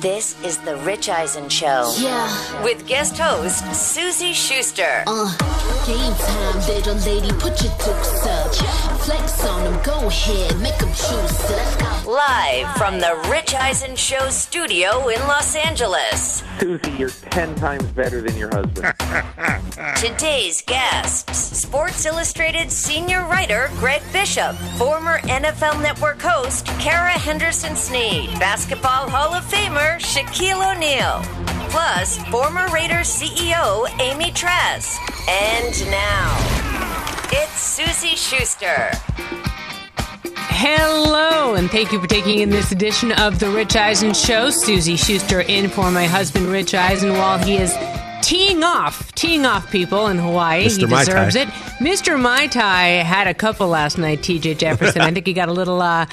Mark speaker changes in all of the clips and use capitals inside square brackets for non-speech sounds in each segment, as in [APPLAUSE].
Speaker 1: This is The Rich Eisen Show.
Speaker 2: Yeah.
Speaker 1: With guest host, Suzy Shuster.
Speaker 2: Uh, game time, little lady, put your dukes up. Flex on them, go ahead, make them choose. Let's go.
Speaker 1: Live from The Rich Eisen Show studio in Los Angeles.
Speaker 3: Suzy, you're 10 times better than your husband. [LAUGHS]
Speaker 1: Today's guests Sports Illustrated senior writer Greg Bishop, former NFL Network host Kara Henderson Snead, Basketball Hall of Famer Shaquille O'Neal, plus former Raiders CEO Amy Trask. And now, it's Suzy Shuster.
Speaker 4: Hello, and thank you for taking in this edition of The Rich Eisen Show. Suzy Shuster in for my husband, Rich Eisen, while he is teeing off, teeing off people in Hawaii.
Speaker 5: Mr.
Speaker 4: He
Speaker 5: Mai
Speaker 4: deserves
Speaker 5: Tai.
Speaker 4: it. Mr. Mai Tai had a couple last night, TJ Jefferson. I think he got a little uh,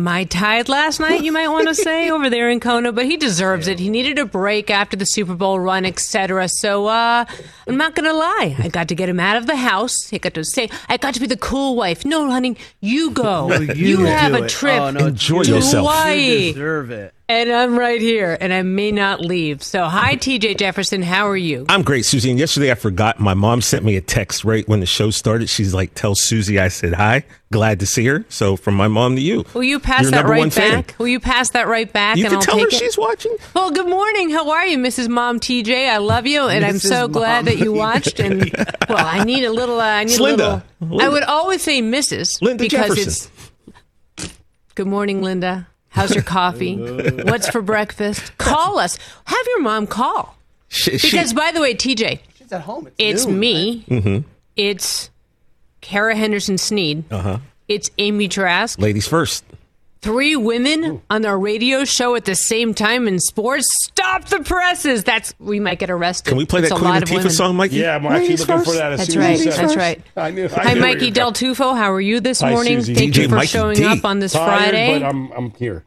Speaker 4: Mai Tide last night, you might want to say, [LAUGHS] over there in Kona, but he deserves it. He needed a break after the Super Bowl run, etc. So uh, I'm not going to lie. I got to get him out of the house. I got to say, I got to be the cool wife. No, honey, you go. [LAUGHS] you have
Speaker 6: do
Speaker 4: a trip
Speaker 6: Oh, no,
Speaker 5: Enjoy
Speaker 4: to
Speaker 5: yourself.
Speaker 4: Hawaii.
Speaker 6: You deserve it.
Speaker 4: And I'm right here, and I may not leave. So, hi, TJ Jefferson. How are you?
Speaker 5: I'm great, Suzy. And yesterday I forgot. My mom sent me a text right when the show started. She's like, "Tell Suzy I said hi. Glad to see her." So from my mom to you.
Speaker 4: Will you pass that right
Speaker 5: one fan.
Speaker 4: back? Will you pass that right back?
Speaker 5: You
Speaker 4: and
Speaker 5: can
Speaker 4: I'll
Speaker 5: tell her
Speaker 4: it?
Speaker 5: she's watching.
Speaker 4: Well, good morning. How are you, Mrs. Mom TJ? I love you, and I'm
Speaker 6: Mrs.
Speaker 4: so glad
Speaker 6: Mom.
Speaker 4: that you [LAUGHS] watched. And [LAUGHS] well, I need a little. Uh, I need
Speaker 5: It's
Speaker 4: a little.
Speaker 5: Linda.
Speaker 4: I would always say Mrs.
Speaker 5: Linda
Speaker 4: because
Speaker 5: Jefferson.
Speaker 4: it's. Good morning, Linda. How's your coffee? [LAUGHS] What's for breakfast? Call us. Have your mom call.
Speaker 5: She, she-
Speaker 4: Because, by the way, TJ,
Speaker 6: She's at home.
Speaker 4: it's
Speaker 6: noon,
Speaker 4: me.
Speaker 5: Mm-hmm.
Speaker 4: It's Kara Henderson Snead. Uh-huh. It's Amy Trask.
Speaker 5: ladies first.
Speaker 4: Three women on our radio show at the same time in sports. Stop the presses. That's we might get arrested.
Speaker 5: Can we play
Speaker 4: It's
Speaker 5: that Queen Latifah
Speaker 4: women.
Speaker 5: song, Mikey?
Speaker 7: Yeah, I'm actually
Speaker 5: Ladies
Speaker 7: looking
Speaker 5: first.
Speaker 7: for that as
Speaker 4: That's
Speaker 7: soon
Speaker 4: right.
Speaker 7: as
Speaker 4: That's
Speaker 7: it.
Speaker 4: right.
Speaker 7: I knew. I
Speaker 4: Hi,
Speaker 7: knew
Speaker 4: Mikey Del. Tufo. How are you this
Speaker 7: Hi,
Speaker 4: morning?
Speaker 7: Suzy.
Speaker 4: Thank
Speaker 5: DJ
Speaker 4: you for
Speaker 5: Mikey
Speaker 4: showing
Speaker 5: D.
Speaker 4: up on this
Speaker 7: Tired,
Speaker 4: Friday.
Speaker 7: but I'm I'm here.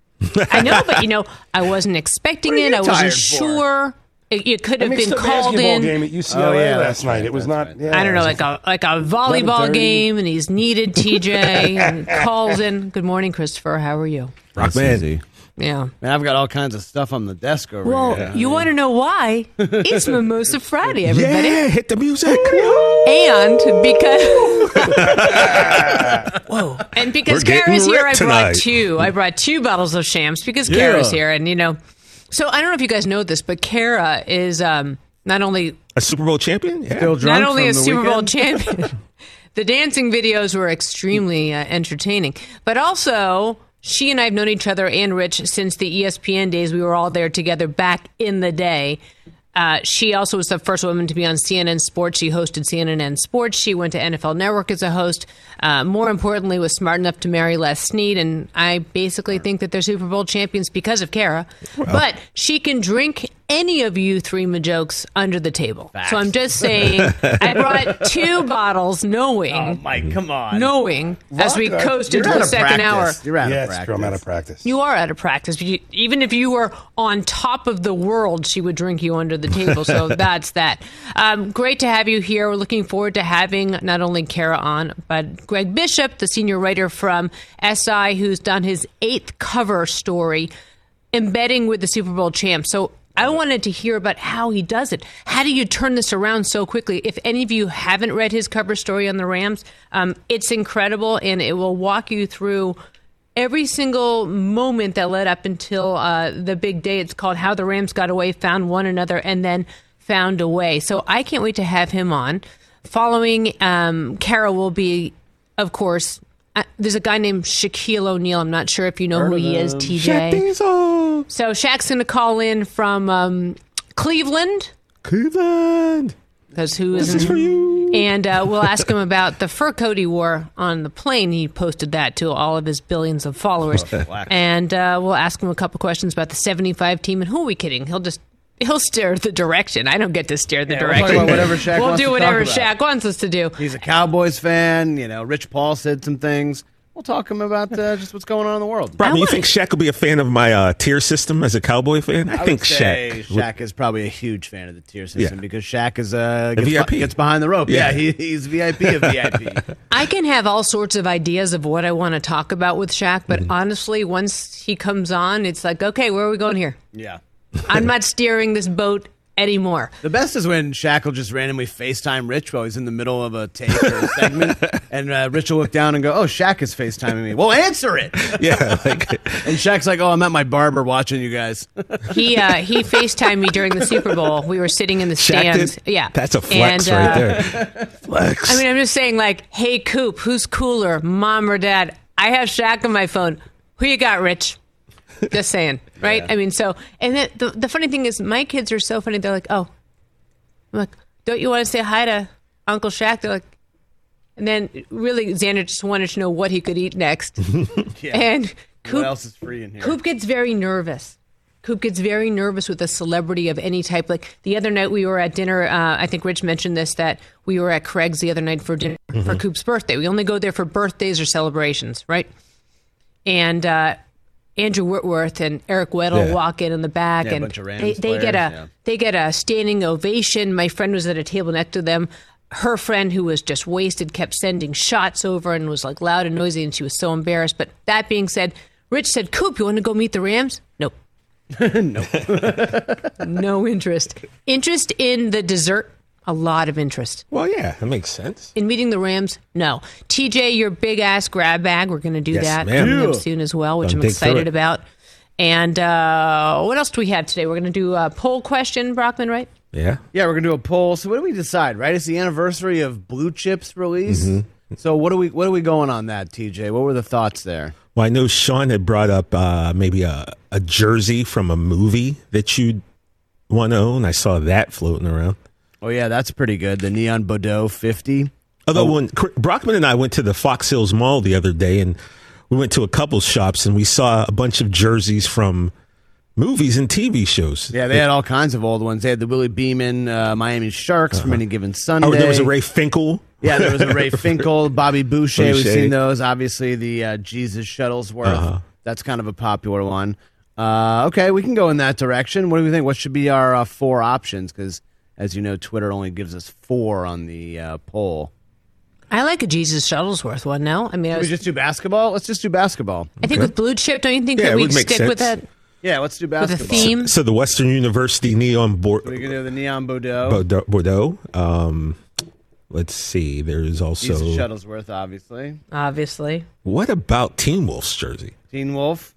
Speaker 4: I know, but you know, I wasn't expecting it. I wasn't
Speaker 6: tired for?
Speaker 4: Sure. It, it could
Speaker 7: I
Speaker 4: have
Speaker 7: mixed
Speaker 4: been
Speaker 7: a
Speaker 4: called in.
Speaker 7: game at UCLA
Speaker 6: Oh, yeah,
Speaker 7: last night.
Speaker 6: right,
Speaker 7: it was not.
Speaker 6: right.
Speaker 7: Yeah,
Speaker 4: I don't know, like a like a volleyball game, and he's needed TJ [LAUGHS] and calls in. Good morning, Christopher. How are you?
Speaker 5: Rock man.
Speaker 4: Yeah.
Speaker 6: Man, I've got all kinds of stuff on the desk over
Speaker 4: Well,
Speaker 6: here.
Speaker 4: you want to know why? It's Mimosa Friday, [LAUGHS] everybody.
Speaker 5: Yeah, hit the music.
Speaker 4: And because [LAUGHS] whoa, and because
Speaker 5: We're getting
Speaker 4: Kara's here, I brought two. I brought two bottles of shams because
Speaker 6: Yeah.
Speaker 4: Kara's here, and you know. So I don't know if you guys know this, but Kara is um, not only
Speaker 5: A Super Bowl champion. Yeah.
Speaker 6: Still drunk
Speaker 4: not only a
Speaker 6: the
Speaker 4: Super Bowl champion. [LAUGHS] the dancing videos were extremely uh, entertaining, but also she and I have known each other and Rich since the ESPN days. We were all there together back in the day. Uh, she also was the first woman to be on CNN Sports. She hosted CNN Sports. She went to NFL Network as a host. Uh, more importantly, was smart enough to marry Les Snead. And I basically think that they're Super Bowl champions because of Kara. But she can drink any of you three jokes under the table. So I'm just saying, I [LAUGHS] brought two bottles, knowing,
Speaker 6: Oh, Mike, come on.
Speaker 4: knowing as we
Speaker 7: Vodka.
Speaker 4: coast into the
Speaker 6: of
Speaker 4: second hour.
Speaker 6: practice. You're out
Speaker 7: Yeah,
Speaker 6: of
Speaker 7: it's
Speaker 6: practice.
Speaker 7: I'm out of practice.
Speaker 4: You are out of practice. You, even if you were on top of the world, she would drink you under the table. So [LAUGHS] that's that. Um, great to have you here. We're looking forward to having not only Kara on, but Greg Bishop, the senior writer from SI, who's done his eighth cover story, embedding with the Super Bowl champ. So I wanted to hear about how he does it. How do you turn this around so quickly? If any of you haven't read his cover story on the Rams, um, it's incredible and it will walk you through every single moment that led up until uh, the big day. It's called How the Rams Got Away, Found One Another, and then Found a Way. So I can't wait to have him on. Following um, Kara will be, of course, uh, there's a guy named Shaquille O'Neal. I'm not sure if you know who he is, TJ.
Speaker 5: Bezos.
Speaker 4: So Shaq's going to call in from um, Cleveland
Speaker 5: Cleveland.
Speaker 4: because who
Speaker 5: This
Speaker 4: isn't
Speaker 5: is for you.
Speaker 4: and uh, we'll ask him about the fur coat he wore on the plane. He posted that to all of his billions of followers. [LAUGHS] and uh, we'll ask him a couple questions about the 75 team. And who are we kidding? He'll just. He'll steer the direction. I don't get to steer the
Speaker 6: Yeah, we'll
Speaker 4: direction.
Speaker 6: whatever Shaq
Speaker 4: We'll
Speaker 6: wants
Speaker 4: do
Speaker 6: to
Speaker 4: whatever
Speaker 6: talk about.
Speaker 4: Shaq wants us to do.
Speaker 6: He's a Cowboys fan. You know, Rich Paul said some things. We'll talk him about uh, [LAUGHS] just what's going on in the world.
Speaker 5: Robbie, you think Shaq will be a fan of my uh, tier system as a Cowboy fan? I,
Speaker 6: I
Speaker 5: think
Speaker 6: would say
Speaker 5: Shaq. would-
Speaker 6: Shaq is probably a huge fan of the tier system
Speaker 5: Yeah.
Speaker 6: because Shaq is uh,
Speaker 5: A
Speaker 6: gets,
Speaker 5: VIP.
Speaker 6: gets behind the rope.
Speaker 5: Yeah.
Speaker 6: Yeah, he, he's VIP of VIP. [LAUGHS]
Speaker 4: I can have all sorts of ideas of what I want to talk about with Shaq, but
Speaker 5: Mm-hmm.
Speaker 4: honestly, once he comes on, it's like, okay, where are we going here?
Speaker 6: yeah.
Speaker 4: I'm not steering this boat anymore.
Speaker 6: The best is when Shaq will just randomly FaceTime Rich while he's in the middle of a take or a segment, [LAUGHS] and uh, Rich will look down and go, "Oh, Shaq is FaceTiming me." Well, answer it. [LAUGHS]
Speaker 5: yeah, like [LAUGHS]
Speaker 6: And Shaq's like, "Oh, I'm at my barber watching you guys."
Speaker 4: He uh, he FaceTimed me during the Super Bowl. We were sitting in the
Speaker 5: Shaq
Speaker 4: stands.
Speaker 5: did?
Speaker 4: Yeah,
Speaker 5: That's a flex
Speaker 4: And,
Speaker 5: right
Speaker 4: uh,
Speaker 5: there. Flex.
Speaker 4: I mean, I'm just saying, like, hey, Coop, who's cooler, mom or dad? I have Shaq on my phone. Who you got, Rich? Just saying, right? I mean, so, and then the, the funny thing is, my kids are so funny. They're like, oh, I'm like, don't you want to say hi to Uncle Shaq? They're like, and then really, Xander just wanted to know what he could eat next. [LAUGHS] [LAUGHS]
Speaker 6: Yeah.
Speaker 4: And
Speaker 6: what
Speaker 4: Coop,
Speaker 6: else is free in here?
Speaker 4: Coop gets very nervous. Coop gets very nervous with a celebrity of any type. Like the other night, we were at dinner. Uh, I think Rich mentioned this that we were at Craig's the other night for dinner for Coop's birthday. We only go there for birthdays or celebrations, right? And uh, Andrew Whitworth and Eric Weddle
Speaker 5: Yeah.
Speaker 4: walk in in the back,
Speaker 6: Yeah, a
Speaker 4: and
Speaker 6: bunch of
Speaker 4: they,
Speaker 6: Rams
Speaker 4: they get a
Speaker 6: yeah.
Speaker 4: they get a standing ovation. My friend was at a table next to them. Her friend, who was just wasted, kept sending shots over and was like loud and noisy, and she was so embarrassed. But that being said, Rich said, "Coop, you want to go meet the Rams?" Nope. [LAUGHS]
Speaker 6: no. [LAUGHS]
Speaker 4: No interest. Interest in the dessert? A lot of interest.
Speaker 5: well, yeah, that makes sense.
Speaker 4: In meeting the Rams? No. TJ, your big ass grab bag. We're going to do
Speaker 5: Yes,
Speaker 4: that
Speaker 5: ma'am.
Speaker 4: coming up
Speaker 6: Yeah.
Speaker 4: soon as well, which
Speaker 5: Gonna
Speaker 4: I'm excited about. And uh, what else do we have today? We're going to do a poll question, Brockman, right?
Speaker 5: Yeah.
Speaker 6: Yeah, we're gonna do a poll. So what do we decide? Right, it's the anniversary of Blue Chips release. So what are we what are we going on that, TJ? What were the thoughts there?
Speaker 5: Well, I know Sean had brought up uh, maybe a, a jersey from a movie that you'd want to own. I saw that floating around.
Speaker 6: Oh yeah, that's pretty good. The Neon Boudeaux 50.
Speaker 5: Although when Brockman and I went to the Fox Hills Mall the other day, and we went to a couple shops, and we saw a bunch of jerseys from movies and TV shows.
Speaker 6: Yeah, they had all kinds of old ones. They had the Willie Beamen uh, Miami Sharks from any given Sunday.
Speaker 5: Oh, there was a Ray Finkle.
Speaker 6: Yeah, there was a Ray [LAUGHS] Finkle, Bobby Boucher. We've seen those. Obviously, the uh, Jesus Shuttlesworth.
Speaker 5: Uh-huh.
Speaker 6: That's kind of a popular one. Uh, okay, we can go in that direction. What do we think? What should be our uh, four options? Because, as you know, Twitter only gives us four on the uh, poll.
Speaker 4: I like a Jesus Shuttlesworth one No, I mean, I,
Speaker 6: Should we just do basketball? Let's just do basketball.
Speaker 4: I think with Blue Chip, don't you think
Speaker 5: Yeah,
Speaker 4: that we'd
Speaker 5: would make
Speaker 4: stick with
Speaker 5: sense.
Speaker 4: that?
Speaker 6: Yeah, let's do basketball.
Speaker 4: With a
Speaker 6: basketball.
Speaker 4: theme?
Speaker 5: So the Western University neon board,
Speaker 6: We can do the Neon Boudeaux.
Speaker 5: Boudeaux. Boudeaux. Um, let's see. There's also
Speaker 6: Jesus Shuttlesworth, obviously.
Speaker 4: Obviously.
Speaker 5: what about Teen Wolf's jersey?
Speaker 6: Teen Wolf.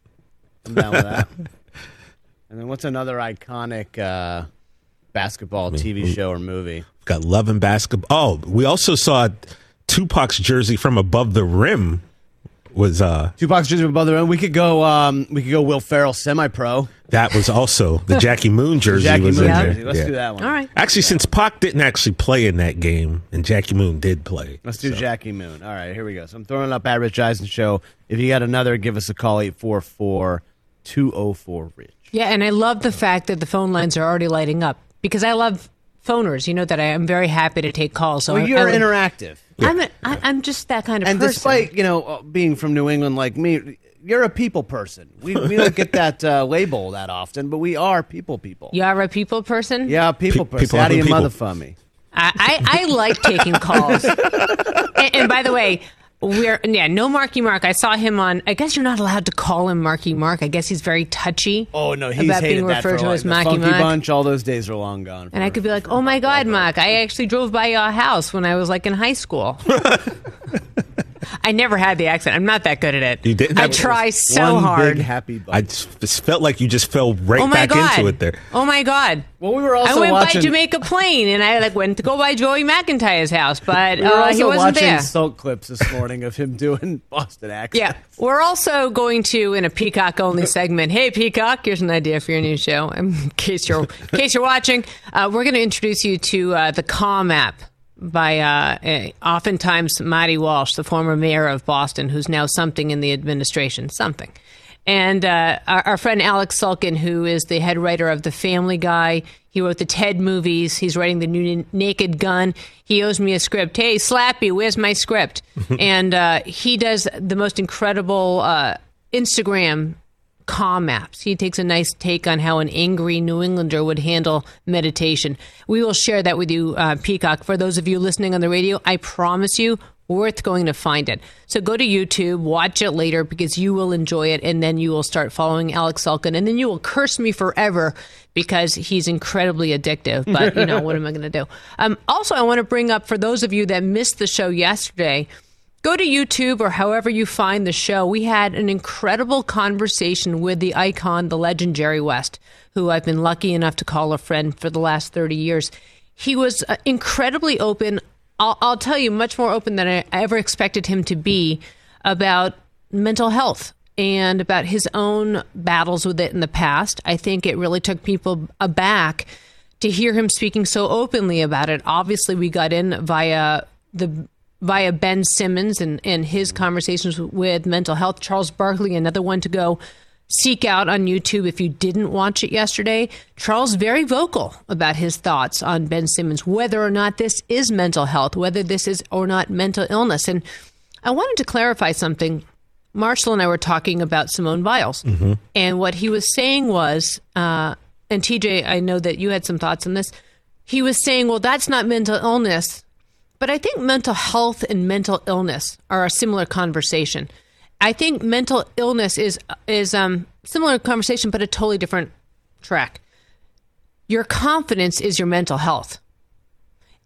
Speaker 6: I'm down with that. [LAUGHS] and then what's another iconic uh, basketball TV show or movie?
Speaker 5: Got Love and Basketball. Oh, we also saw Tupac's jersey from above the rim. Was uh
Speaker 6: Tupac's jersey from above the rim. We could go. Um, we could go. Will Ferrell semi-pro.
Speaker 5: that was also the Jackie Moon [LAUGHS] jersey
Speaker 6: Jackie
Speaker 5: was
Speaker 6: Moon
Speaker 5: in
Speaker 4: Yeah.
Speaker 5: there.
Speaker 6: jersey. Let's
Speaker 5: Yeah.
Speaker 6: do that one.
Speaker 4: All right.
Speaker 5: Actually, since Pac didn't actually play in that game, and Jackie Moon did play.
Speaker 6: Let's do Jackie Moon. All right, here we go. So I'm throwing up at Rich Eisen show. If you got another, give us a call 844-204 Rich.
Speaker 4: Yeah, and I love the fact that the phone lines are already lighting up because I love phoners. You know that I am very happy to take calls. So
Speaker 6: Well, you're
Speaker 4: I would-
Speaker 6: interactive,
Speaker 4: I'm a, I, I'm just that kind of person.
Speaker 6: and
Speaker 4: person.
Speaker 6: despite you know uh, being from New England like me, you're a people person. We we don't get that uh, label that often, but we are people people.
Speaker 4: you are a people person.
Speaker 6: Yeah, people
Speaker 5: Pe-
Speaker 6: person.
Speaker 5: people
Speaker 6: How do you
Speaker 5: loving
Speaker 6: motherfuck me?
Speaker 4: I, I, I like taking calls. [LAUGHS] and, and by the way, we're yeah, no Marky Mark. I saw him on. I guess you're not allowed to call him Marky Mark. I guess he's very touchy.
Speaker 6: Oh no, he's
Speaker 4: about
Speaker 6: hated
Speaker 4: being
Speaker 6: that
Speaker 4: referred
Speaker 6: for
Speaker 4: to as Marky Mark.
Speaker 6: Bunch. All those days are long gone.
Speaker 4: And I could be like, "Oh my God, Mark! I actually drove by your house when I was like in high school." [LAUGHS] I never had the accent. I'm not that good at it.
Speaker 5: You didn't
Speaker 4: I try so
Speaker 6: One
Speaker 4: hard.
Speaker 6: big happy bunch.
Speaker 5: I just felt like you just fell right
Speaker 4: oh my
Speaker 5: back
Speaker 4: God!
Speaker 5: into it there.
Speaker 4: Oh my God!
Speaker 6: well, we were also.
Speaker 4: I went
Speaker 6: watching.
Speaker 4: by Jamaica Plain, and I like went to go by Joey McIntyre's house, but
Speaker 6: we were
Speaker 4: uh,
Speaker 6: also
Speaker 4: he wasn't
Speaker 6: watching
Speaker 4: there.
Speaker 6: Silk clips this morning of him doing [LAUGHS] Boston accent.
Speaker 4: Yeah, we're also going to in a Peacock only segment. Hey, Peacock, here's an idea for your new show. In case you're in case you're watching, uh, we're going to introduce you to uh, the Calm app by uh, uh, oftentimes Marty Walsh, the former mayor of Boston, who's now something in the administration, something. And uh, our, our friend Alex Sulkin, who is the head writer of The Family Guy, he wrote the Ted movies. He's writing the new Naked Gun. He owes me a script. Hey, Slappy, where's my script? [LAUGHS] and uh, he does the most incredible uh, Instagram calm apps. He takes a nice take on how an angry New Englander would handle meditation. We will share that with you, uh, Peacock. For those of you listening on the radio, I promise you, worth going to find it. So go to YouTube, watch it later because you will enjoy it, and then you will start following Alex Sulkin, and then you will curse me forever because he's incredibly addictive. But you know [LAUGHS] what am I going to do? Um, also, I want to bring up for those of you that missed the show yesterday. Go to YouTube or however you find the show. We had an incredible conversation with the icon, the legend Jerry West, who I've been lucky enough to call a friend for the last 30 years. He was uh, incredibly open. I'll, I'll tell you, much more open than I ever expected him to be about mental health and about his own battles with it in the past. I think it really took people aback to hear him speaking so openly about it. Obviously, we got in via the via Ben Simmons and, and his conversations with mental health. Charles Barkley, another one to go seek out on YouTube if you didn't watch it yesterday. Charles very vocal about his thoughts on Ben Simmons, whether or not this is mental health, whether this is or not mental illness. And I wanted to clarify something. Marshall and I were talking about Simone Biles, and what he was saying was, uh, and TJ, I know that you had some thoughts on this. He was saying, well, that's not mental illness but I think mental health and mental illness are a similar conversation. I think mental illness is is um similar conversation, but a totally different track. Your confidence is your mental health.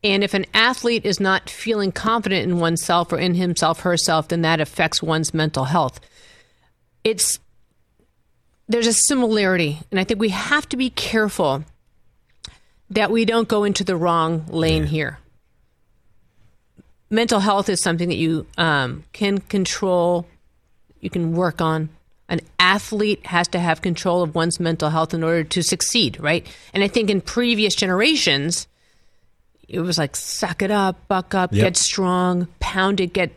Speaker 4: And if an athlete is not feeling confident in oneself or in himself, herself, then that affects one's mental health. It's there's a similarity, and I think we have to be careful that we don't go into the wrong lane here mental health is something that you um, can control, you can work on. An athlete has to have control of one's mental health in order to succeed, right? And I think in previous generations, it was like suck it up, buck up,
Speaker 5: Yep.
Speaker 4: get strong, pound it, get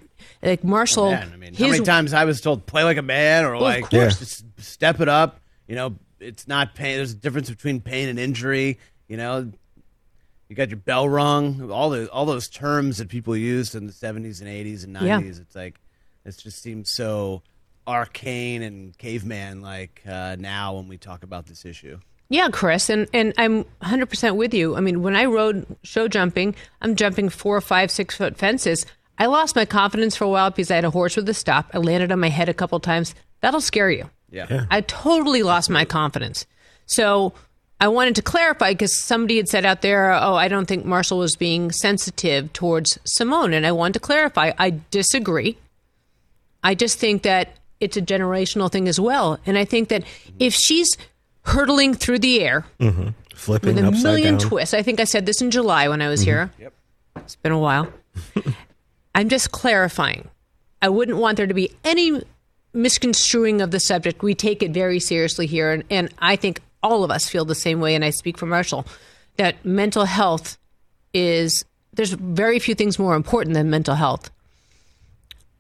Speaker 4: like Marshall.
Speaker 6: Man, I mean, how many times I was told play like a man or like
Speaker 5: course.
Speaker 6: just step it up. You know, it's not pain. There's a difference between pain and injury. You know, you got your bell rung. All the all those terms that people used in the 70s and 80s and 90s.
Speaker 4: Yeah.
Speaker 6: It's like it just seems so arcane and caveman like uh, now when we talk about this issue.
Speaker 4: Yeah, Chris, and, and I'm 100% with you. I mean, when I rode show jumping, I'm jumping four, five, six foot fences. I lost my confidence for a while because I had a horse with a stop. I landed on my head a couple times. That'll scare you.
Speaker 6: Yeah.
Speaker 4: I totally lost my confidence. So I wanted to clarify because somebody had said out there, oh, I don't think Marshall was being sensitive towards Simone. And I wanted to clarify, I disagree. I just think that it's a generational thing as well. And I think that if she's hurtling through the air mm-hmm.
Speaker 5: Flipping
Speaker 4: with a
Speaker 5: upside
Speaker 4: million
Speaker 5: down.
Speaker 4: twists, I think I said this in July when I was mm-hmm. here. Yep. It's been a while. [LAUGHS] I'm just clarifying. I wouldn't want there to be any misconstruing of the subject. We take it very seriously here. And, and I think all of us feel the same way. And I speak for Marshall that mental health is, there's very few things more important than mental health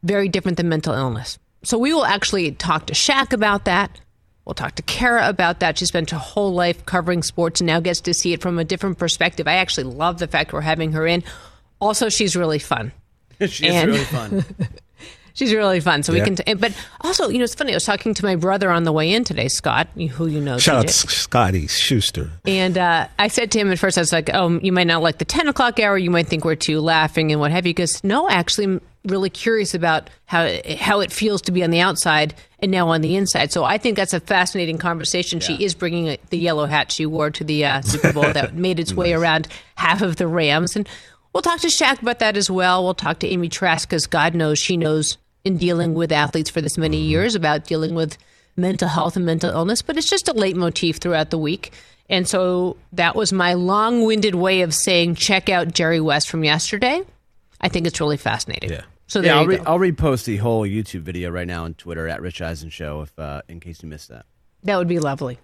Speaker 4: very different than mental illness. So we will actually talk to Shaq about that. We'll talk to Kara about that. She spent her whole life covering sports and now gets to see it from a different perspective. I actually love the fact we're having her in. Also, she's really fun. [LAUGHS]
Speaker 6: She's
Speaker 4: And-
Speaker 6: really fun. [LAUGHS]
Speaker 4: She's really fun. So we can, t- but also, you know, it's funny. I was talking to my brother on the way in today, Scott, who you know.
Speaker 5: Shout out
Speaker 4: TJ.
Speaker 5: to Scotty Shuster.
Speaker 4: And uh, I said to him at first, I was like, "Oh, you might not like the ten o'clock hour. You might think we're too laughing and what have you." Because no, actually, I'm really curious about how how it feels to be on the outside and now on the inside. So I think that's a fascinating conversation. She is bringing a, the yellow hat she wore to the uh, Super Bowl that made its way [LAUGHS] around half of the Rams, and we'll talk to Shaq about that as well. We'll talk to Amy Trask because God knows she knows in dealing with athletes for this many years about dealing with mental health and mental illness, but it's just a leitmotif throughout the week. And so that was my long winded way of saying check out Jerry West from yesterday. I think it's really fascinating.
Speaker 5: Yeah.
Speaker 4: So there
Speaker 6: yeah, I'll,
Speaker 4: you
Speaker 6: re-
Speaker 4: go.
Speaker 6: I'll repost the whole YouTube video right now on Twitter at Rich Eisen Show if uh, in case you missed that.
Speaker 4: that would be lovely.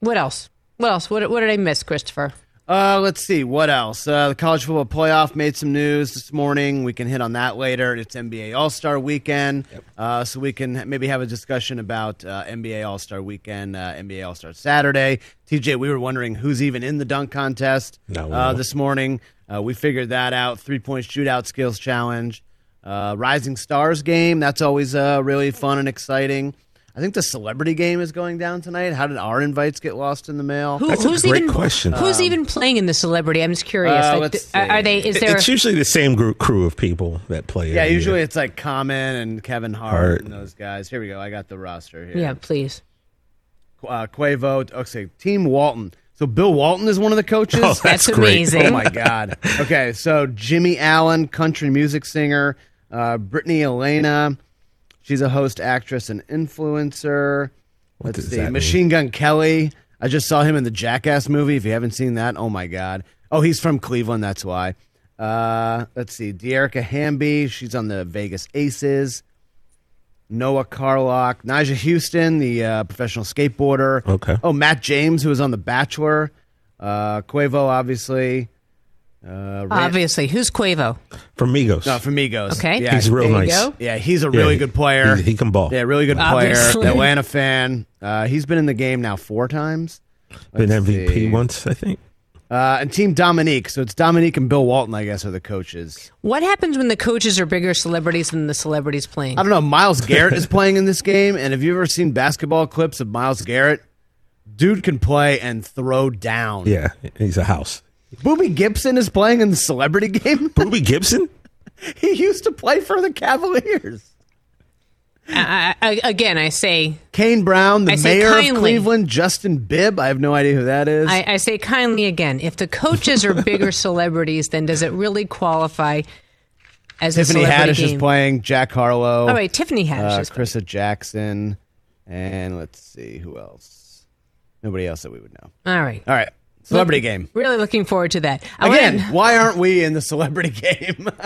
Speaker 4: What else? What else? What, what did I miss, Christopher?
Speaker 6: Uh, let's see what else. Uh, the college football playoff made some news this morning. We can hit on that later. It's NBA All Star Weekend, uh, so we can maybe have a discussion about uh, NBA All Star Weekend, uh, NBA All Star Saturday. TJ, we were wondering who's even in the dunk contest
Speaker 5: No,
Speaker 6: uh, this morning. Uh, we figured that out. Three point shootout skills challenge, uh, Rising Stars game. That's always uh, really fun and exciting. I think the celebrity game is going down tonight. How did our invites get lost in the mail?
Speaker 4: Who,
Speaker 5: That's a
Speaker 4: who's
Speaker 5: great
Speaker 4: even
Speaker 5: question.
Speaker 4: Who's even playing in the celebrity? I'm just curious.
Speaker 6: Uh,
Speaker 4: Like,
Speaker 6: let's
Speaker 4: d- are, are they? Is there?
Speaker 5: It's usually the same group crew of people that play.
Speaker 6: Yeah, usually
Speaker 5: year.
Speaker 6: it's like Common and Kevin Hart,
Speaker 5: Hart.
Speaker 6: and those guys. Here we go. I got the roster here.
Speaker 4: yeah, please.
Speaker 6: Uh, Quavo. Okay, Team Walton. So Bill Walton is one of the coaches.
Speaker 5: Oh, that's,
Speaker 4: That's amazing.
Speaker 6: Oh my God. Okay, so Jimmy Allen, country music singer. Uh, Brittany Elena. She's a host, actress, and influencer.
Speaker 5: What
Speaker 6: Let's
Speaker 5: does
Speaker 6: see.
Speaker 5: that mean?
Speaker 6: Machine Gun Kelly. I just saw him in the Jackass movie. If you haven't seen that, oh my God. Oh, he's from Cleveland. That's why. Uh, let's see. Dearica Hamby. She's on the Vegas Aces. Noah Carlock. Nyjah Huston, the uh, professional skateboarder.
Speaker 5: Okay.
Speaker 6: Oh, Matt James, who was on The Bachelor. Uh, Quavo, obviously. Uh, Ran-
Speaker 4: Obviously, who's Quavo?
Speaker 5: from Migos.
Speaker 6: no, from Migos.
Speaker 4: Okay.
Speaker 6: Yeah,
Speaker 5: He's real nice.
Speaker 4: go.
Speaker 6: yeah, he's a really
Speaker 5: he-
Speaker 6: good player.
Speaker 5: he- he can ball.
Speaker 6: Yeah, really good player.
Speaker 4: Obviously.
Speaker 6: Atlanta fan. Uh, he's been in the game now four times.
Speaker 5: Been
Speaker 6: Let's
Speaker 5: MVP
Speaker 6: see.
Speaker 5: once, I think.
Speaker 6: Uh, and Team Dominique. So it's Dominique and Bill Walton, I guess, are the coaches.
Speaker 4: What happens when the coaches are bigger celebrities than the celebrities playing?
Speaker 6: I don't know. Myles Garrett is playing in this game, and have you ever seen basketball clips of Myles Garrett? Dude can play and throw down.
Speaker 5: Yeah, he's a house.
Speaker 6: Booby Gibson is playing in the celebrity game. [LAUGHS]
Speaker 5: Booby Gibson?
Speaker 6: he used to play for the Cavaliers.
Speaker 4: I, I, again, I say,
Speaker 6: Kane Brown, the mayor
Speaker 4: kindly.
Speaker 6: of Cleveland, Justin Bibb. I have no idea who that is.
Speaker 4: I, I say kindly again. If the coaches are bigger [LAUGHS] celebrities, then does it really qualify as
Speaker 6: Tiffany
Speaker 4: a celebrity
Speaker 6: Haddish
Speaker 4: game?
Speaker 6: is playing. Jack Harlow.
Speaker 4: All right, Tiffany Haddish
Speaker 6: uh,
Speaker 4: is playing.
Speaker 6: Jackson, and let's see who else. Nobody else that we would know.
Speaker 4: All right.
Speaker 6: All right, celebrity game.
Speaker 4: Really looking forward to that. I
Speaker 6: Again,
Speaker 4: wanna-
Speaker 6: why aren't we in the celebrity game? [LAUGHS]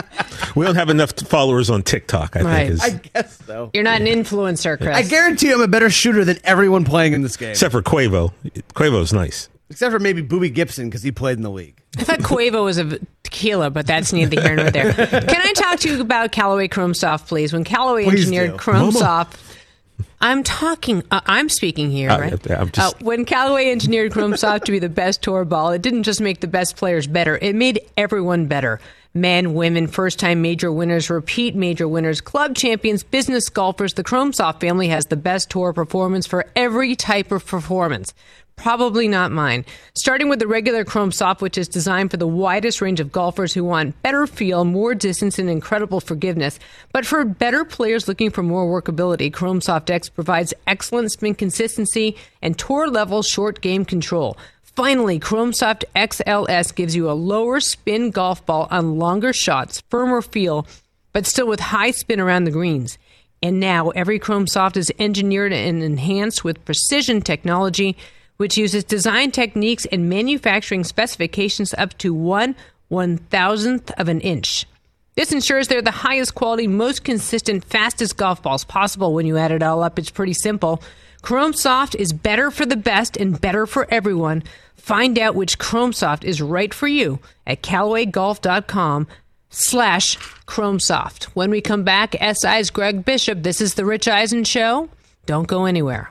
Speaker 5: We don't have enough followers on TikTok, I
Speaker 4: Right.
Speaker 5: think. Is,
Speaker 6: I guess so.
Speaker 4: you're not an influencer, Chris.
Speaker 6: I guarantee you I'm a better shooter than everyone playing in this game.
Speaker 5: except for Quavo. Quavo's nice.
Speaker 6: Except for maybe Booby Gibson because he played in the league.
Speaker 4: I thought Quavo was a tequila, but that's neither here nor there. [LAUGHS] Can I talk to you about Callaway Chrome Soft, please? When Callaway
Speaker 6: Please
Speaker 4: engineered
Speaker 6: do.
Speaker 4: Chrome
Speaker 5: Mama.
Speaker 4: Soft, I'm talking. Uh, I'm speaking here,
Speaker 5: Oh,
Speaker 4: right?
Speaker 5: just-
Speaker 4: uh, when Callaway engineered Chrome Soft to be the best tour ball, it didn't just make the best players better; it made everyone better. Men, women, first-time major winners, repeat major winners, club champions, business golfers. The Chrome Soft family has the best tour performance for every type of performance. Probably not mine. Starting with the regular Chrome Soft, which is designed for the widest range of golfers who want better feel, more distance, and incredible forgiveness. But for better players looking for more workability, Chrome Soft X provides excellent spin consistency and tour level short game control. Finally, Chrome Soft XLS gives you a lower spin golf ball on longer shots, firmer feel, but still with high spin around the greens. And now every Chrome Soft is engineered and enhanced with precision technology, which uses design techniques and manufacturing specifications up to one one thousandth of an inch. This ensures they're the highest quality, most consistent, fastest golf balls possible. When you add it all up, it's pretty simple. Chrome Soft is better for the best and better for everyone. Find out which Chrome Soft is right for you at CallawayGolf.com slash Chrome Soft. When we come back, SI's Greg Bishop. This is the Rich Eisen Show. Don't go anywhere.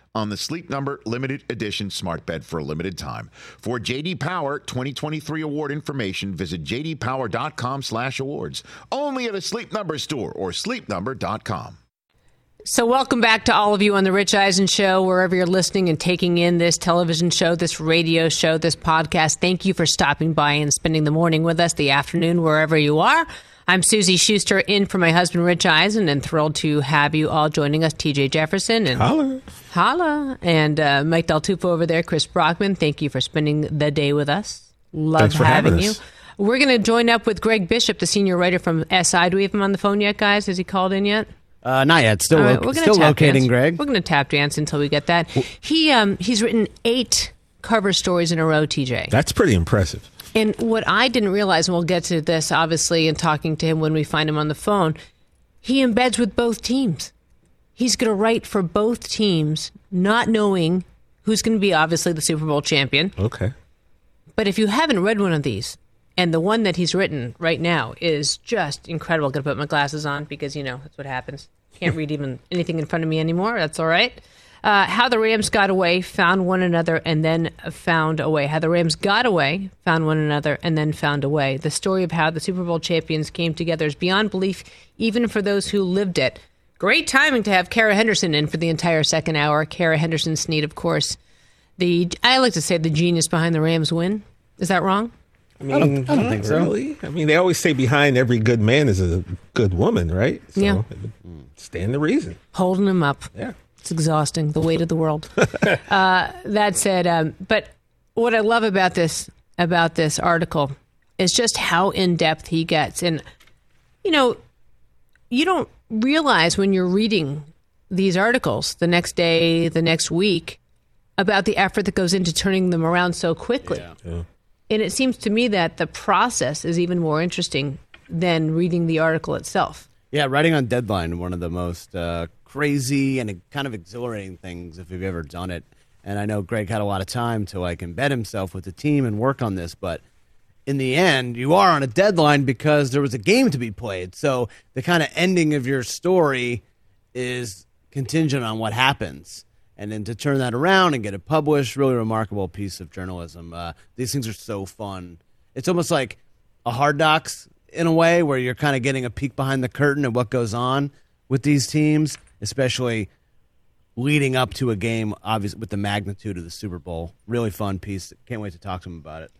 Speaker 7: on the Sleep Number limited edition smart bed for a limited time. For JD Power 2023 award information, visit jdpower.com/awards. Only at a Sleep Number store or sleepnumber.com.
Speaker 4: So, welcome back to all of you on the Rich Eisen Show, wherever you're listening and taking in this television show, this radio show, this podcast. Thank you for stopping by and spending the morning with us, the afternoon, wherever you are. I'm Suzy Shuster, in for my husband, Rich Eisen, and thrilled to have you all joining us. TJ Jefferson and
Speaker 5: Holler.
Speaker 4: Holla. And uh, Mike Del Tufo over there, Chris Brockman. Thank you for spending the day with us. Love
Speaker 5: Thanks for
Speaker 4: having,
Speaker 5: having
Speaker 4: you.
Speaker 5: us.
Speaker 4: We're going to join up with Greg Bishop, the senior writer from SI. Do we have him on the phone yet, guys? Has he called in yet?
Speaker 6: Uh, not yet. Still,
Speaker 4: All right,
Speaker 6: lo-
Speaker 4: we're gonna
Speaker 6: still
Speaker 4: tap
Speaker 6: locating
Speaker 4: dance.
Speaker 6: Greg.
Speaker 4: We're going to tap dance until we get that. He um, he's written eight cover stories in a row, TJ.
Speaker 5: That's pretty impressive.
Speaker 4: And what I didn't realize, and we'll get to this obviously in talking to him when we find him on the phone, he embeds with both teams. He's going to write for both teams, not knowing who's going to be obviously the Super Bowl champion.
Speaker 5: Okay.
Speaker 4: But if you haven't read one of these, and the one that he's written right now is just incredible. I'm going to put my glasses on because, you know, that's what happens. Can't read even [LAUGHS] anything in front of me anymore. That's all right. Uh, how the Rams got away, found one another, and then found a way. How the Rams got away, found one another, and then found a way. The story of how the Super Bowl champions came together is beyond belief, even for those who lived it. Great timing to have Kara Henderson in for the entire second hour. Kara Henderson Snead, of course, the I like to say the genius behind the Rams win. Is that wrong?
Speaker 5: I mean,
Speaker 6: I don't think so.
Speaker 5: Really? I mean, they always say behind every good man is a good woman, right? So,
Speaker 4: Yeah.
Speaker 5: Stand the reason.
Speaker 4: Holding him up.
Speaker 5: Yeah.
Speaker 4: It's exhausting, the weight of the world. [LAUGHS] uh, that said, um, but what I love about this about this article is just how in depth he gets, and you know, you don't realize when you're reading these articles the next day, the next week, about the effort that goes into turning them around so quickly. Yeah. And it seems to me that the process is even more interesting than reading the article itself.
Speaker 6: Yeah, writing on deadline, one of the most uh, crazy and kind of exhilarating things if you've ever done it. And I know Greg had a lot of time to like embed himself with the team and work on this, but in the end, you are on a deadline because there was a game to be played. So the kind of ending of your story is contingent on what happens. And then to turn that around and get it published, really remarkable piece of journalism. Uh, these things are so fun. It's almost like a Hard Knocks in a way where you're kind of getting a peek behind the curtain of what goes on with these teams, especially leading up to a game, obviously with the magnitude of the Super Bowl. Really fun piece. Can't wait to talk to him about it.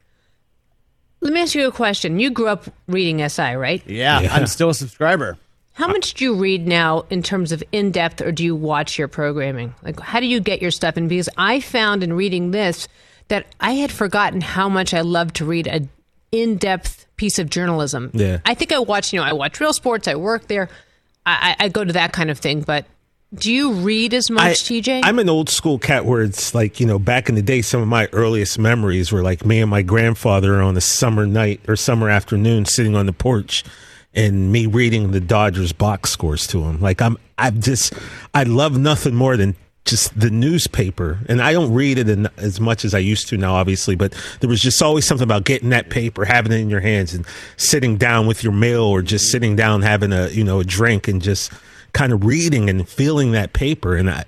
Speaker 4: Let me ask you a question. You grew up reading SI, right?
Speaker 6: Yeah, I'm still a subscriber.
Speaker 4: How much do you read now in terms of in depth, or do you watch your programming? Like, how do you get your stuff in? Because I found in reading this that I had forgotten how much I love to read a in depth piece of journalism.
Speaker 5: Yeah.
Speaker 4: I think I watch, you know, I watch real sports, I work there, I, I I go to that kind of thing. But do you read as much,
Speaker 5: I,
Speaker 4: TJ?
Speaker 5: I'm an old school cat where it's like, you know, back in the day, some of my earliest memories were like me and my grandfather on a summer night or summer afternoon sitting on the porch and me reading the Dodgers box scores to him. Like I'm, I'm just, I love nothing more than just the newspaper. And I don't read it in, as much as I used to now, obviously, but there was just always something about getting that paper, having it in your hands and sitting down with your meal or just sitting down having a, you know, a drink and just kind of reading and feeling that paper. And I,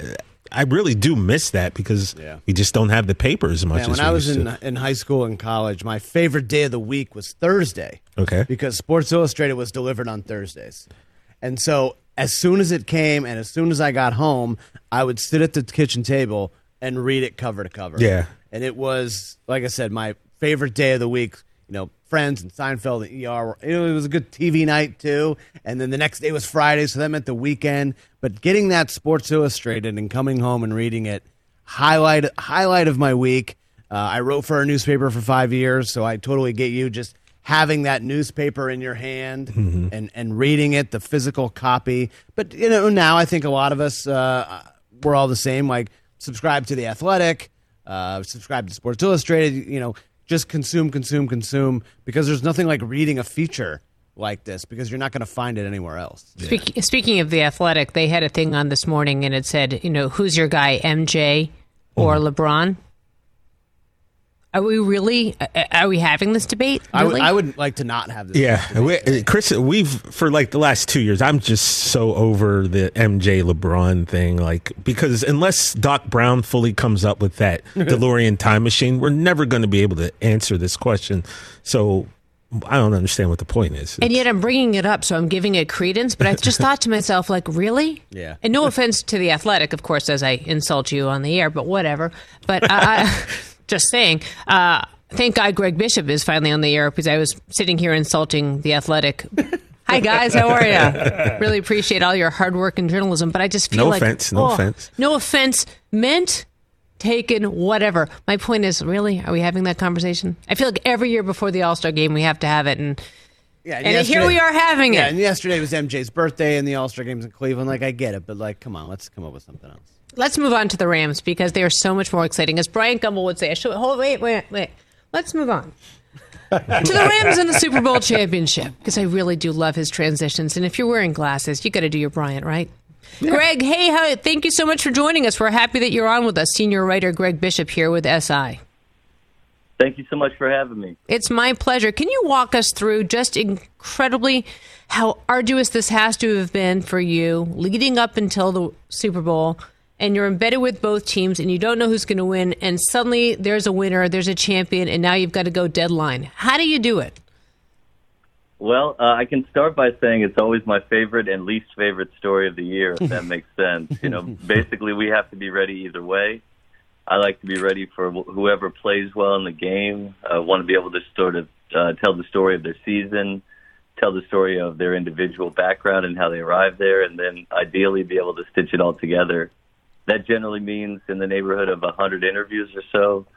Speaker 5: I really do miss that because
Speaker 6: Yeah.
Speaker 5: we just don't have the paper as much as
Speaker 6: when I was in
Speaker 5: to.
Speaker 6: in high school and college, my favorite day of the week was Thursday.
Speaker 5: Okay.
Speaker 6: Because Sports Illustrated was delivered on Thursdays. And so as soon as it came and as soon as I got home, I would sit at the kitchen table and read it cover to cover.
Speaker 5: Yeah.
Speaker 6: And it was, like I said, my favorite day of the week. You know, Friends and Seinfeld and ER. You know, it was a good TV night too. And then the next day was Friday, so that meant the weekend. But getting that Sports Illustrated and coming home and reading it, highlight highlight of my week. Uh, I wrote for a newspaper for five years, so I totally get you just having that newspaper in your hand and and reading it, the physical copy. But you know, now I think a lot of us uh, we're all the same. Like subscribe to the Athletic, uh, subscribe to Sports Illustrated. You know, just consume, consume, consume because there's nothing like reading a feature like this because you're not going to find it anywhere else.
Speaker 4: Speak, speaking of the athletic, they had a thing on this morning and it said, you know, who's your guy, MJ or
Speaker 5: Mm-hmm.
Speaker 4: LeBron? Are we really? uh, Are we having this debate?
Speaker 6: I would
Speaker 4: Really?
Speaker 6: I would like to not have this.
Speaker 5: Yeah, we, Chris, we've for like the last two years. I'm just so over the MJ LeBron thing, like because unless Doc Brown fully comes up with that [LAUGHS] DeLorean time machine, we're never going to be able to answer this question. So I don't understand what the point is.
Speaker 4: And yet I'm bringing it up, so I'm giving it credence. But I just thought to myself, like, really?
Speaker 6: Yeah.
Speaker 4: And no offense to the athletic, of course, as I insult you on the air, but whatever. But I, I [LAUGHS] just saying. Uh, thank God Greg Bishop is finally on the air because I was sitting here insulting the athletic. [LAUGHS] Hi guys, how are you? [LAUGHS] Really appreciate all your hard work and journalism, but I just feel
Speaker 5: No
Speaker 4: like
Speaker 5: offense, no
Speaker 4: oh,
Speaker 5: offense.
Speaker 4: no offense meant taken, whatever. My point is, really, are we having that conversation? I feel like every year before the All Star game, we have to have it, and
Speaker 6: Yeah,
Speaker 4: And here we are having
Speaker 6: Yeah,
Speaker 4: it.
Speaker 6: and yesterday was MJ's birthday and the All Star games in Cleveland. Like I get it, but like, come on, let's come up with something else.
Speaker 4: Let's move on to the Rams because they are so much more exciting. As Bryant Gumbel would say, I should, hold, wait, wait, wait. Let's move on. [LAUGHS] to the Rams and the Super Bowl championship because I really do love his transitions. And if you're wearing glasses, you got to do your Bryant, right? Greg, hey, how, thank you so much for joining us. We're happy that you're on with us. Senior writer Greg Bishop here with SI.
Speaker 8: Thank you so much for having me.
Speaker 4: It's my pleasure. Can you walk us through just incredibly how arduous this has to have been for you leading up until the Super Bowl? And you're embedded with both teams, and you don't know who's going to win. And suddenly there's a winner, there's a champion, and now you've got to go deadline. How do you do it?
Speaker 8: Well, uh, I can start by saying it's always my favorite and least favorite story of the year, if that [LAUGHS] makes sense. You know, basically, we have to be ready either way. I like to be ready for wh- whoever plays well in the game. I want to be able to sort of uh, tell the story of their season, tell the story of their individual background and how they arrived there, and then ideally be able to stitch it all together. That generally means in the neighborhood of a 100 interviews or so.